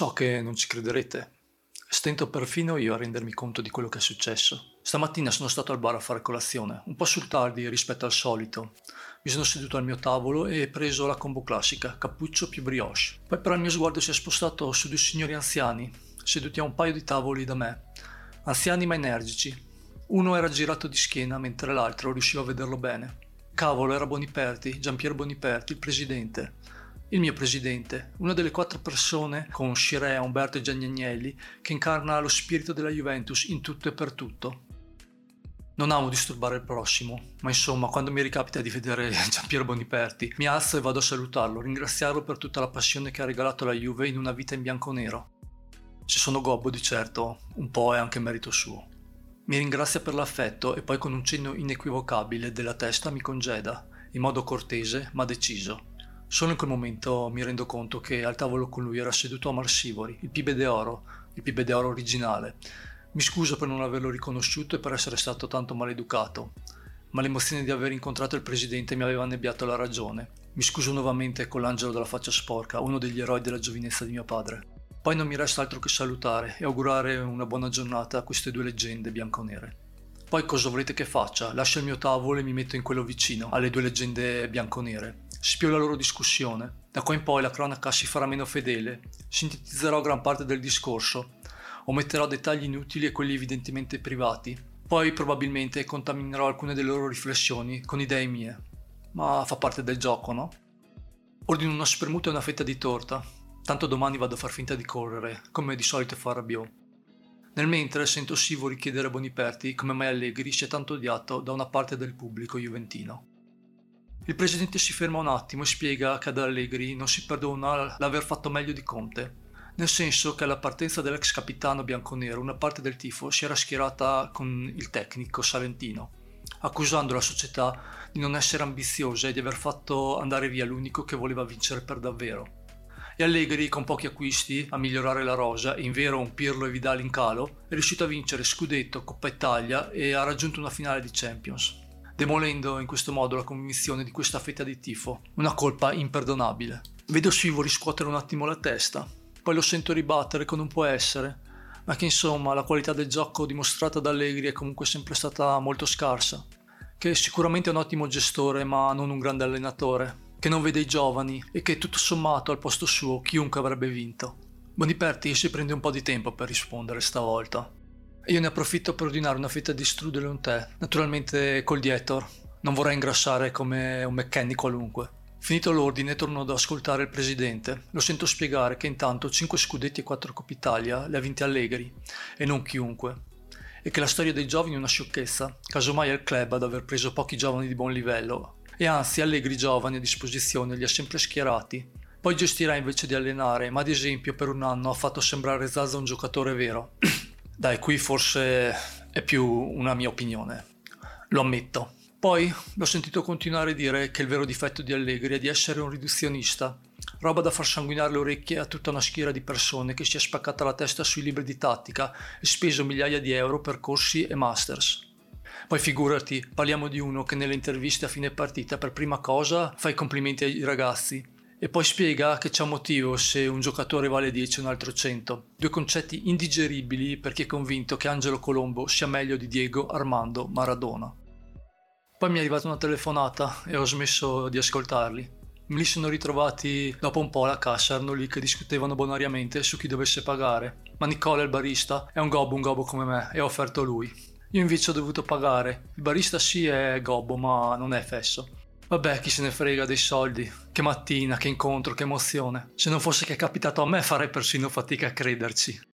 So che non ci crederete. Stento perfino io a rendermi conto di quello che è successo. Stamattina sono stato al bar a fare colazione, un po' sul tardi rispetto al solito. Mi sono seduto al mio tavolo e preso la combo classica, cappuccio più brioche. Poi però il mio sguardo si è spostato su due signori anziani, seduti a un paio di tavoli da me. Anziani ma energici. Uno era girato di schiena mentre l'altro riusciva a vederlo bene. Cavolo, era Boniperti, Giampiero Boniperti, il presidente il mio presidente, una delle quattro persone con Scirea, Umberto e Gianni Agnelli che incarna lo spirito della Juventus in tutto e per tutto. Non amo disturbare il prossimo, ma insomma, quando mi ricapita di vedere Giampiero Boniperti, mi alzo e vado a salutarlo, ringraziarlo per tutta la passione che ha regalato alla Juve in una vita in bianco-nero. Se sono gobbo, di certo, un po' è anche merito suo. Mi ringrazia per l'affetto e poi con un cenno inequivocabile della testa mi congeda, in modo cortese ma deciso. Solo in quel momento mi rendo conto che al tavolo con lui era seduto Omar Sivori, il Pibe de Oro, il Pibe de Oro originale. Mi scuso per non averlo riconosciuto e per essere stato tanto maleducato, ma l'emozione di aver incontrato il presidente mi aveva annebbiato la ragione. Mi scuso nuovamente con l'angelo della faccia sporca, uno degli eroi della giovinezza di mio padre. Poi non mi resta altro che salutare e augurare una buona giornata a queste due leggende bianconere. Poi cosa volete che faccia? Lascio il mio tavolo e mi metto in quello vicino, alle due leggende bianconere. Spio la loro discussione. Da qua in poi la cronaca si farà meno fedele. Sintetizzerò gran parte del discorso. Ometterò dettagli inutili e quelli evidentemente privati. Poi probabilmente contaminerò alcune delle loro riflessioni con idee mie. Ma fa parte del gioco, no? Ordino una spremuta e una fetta di torta. Tanto domani vado a far finta di correre, come di solito fa Rabiot. Nel mentre sento Sivori chiedere a Boniperti come mai Allegri sia tanto odiato da una parte del pubblico juventino. Il presidente si ferma un attimo e spiega che ad Allegri non si perdona l'aver fatto meglio di Conte, nel senso che alla partenza dell'ex capitano bianconero una parte del tifo si era schierata con il tecnico salentino, accusando la società di non essere ambiziosa e di aver fatto andare via l'unico che voleva vincere per davvero. E Allegri, con pochi acquisti, a migliorare la rosa, in vero un Pirlo e Vidal in calo, è riuscito a vincere Scudetto, Coppa Italia e ha raggiunto una finale di Champions demolendo in questo modo la convinzione di questa fetta di tifo. Una colpa imperdonabile. Vedo Sivo riscuotere un attimo la testa, poi lo sento ribattere con un può essere, ma che insomma la qualità del gioco dimostrata da Allegri è comunque sempre stata molto scarsa, che è sicuramente un ottimo gestore ma non un grande allenatore, che non vede i giovani e che tutto sommato al posto suo chiunque avrebbe vinto. Boniperti si prende un po' di tempo per rispondere stavolta. Io ne approfitto per ordinare una fetta di strudel e un tè, naturalmente col dietor. Non vorrei ingrassare come un McKenny qualunque. Finito l'ordine torno ad ascoltare il presidente. Lo sento spiegare che intanto 5 scudetti e 4 Coppa Italia le ha vinte Allegri e non chiunque. E che la storia dei giovani è una sciocchezza, casomai è il club ad aver preso pochi giovani di buon livello. E anzi Allegri giovani a disposizione li ha sempre schierati. Poi gestirà invece di allenare, ma ad esempio per un anno ha fatto sembrare Zaza un giocatore vero. Dai, qui forse è più una mia opinione, lo ammetto. Poi l'ho sentito continuare a dire che il vero difetto di Allegri è di essere un riduzionista, roba da far sanguinare le orecchie a tutta una schiera di persone che si è spaccata la testa sui libri di tattica e speso migliaia di euro per corsi e masters. Poi figurati, parliamo di uno che nelle interviste a fine partita per prima cosa fa i complimenti ai ragazzi e poi spiega che c'è un motivo se un giocatore vale 10 e un altro 100. Due concetti indigeribili per chi è convinto che Angelo Colombo sia meglio di Diego Armando Maradona. Poi mi è arrivata una telefonata e ho smesso di ascoltarli. Me li sono ritrovati dopo un po' alla cassa, erano lì che discutevano bonariamente su chi dovesse pagare. Ma Nicola, il barista, è un gobbo, un gobbo come me, e ho offerto lui. Io invece ho dovuto pagare. Il barista sì è gobbo, ma non è fesso. Vabbè, chi se ne frega dei soldi. Che mattina, che incontro, che emozione. Se non fosse che è capitato a me farei persino fatica a crederci.